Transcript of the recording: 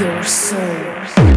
your souls.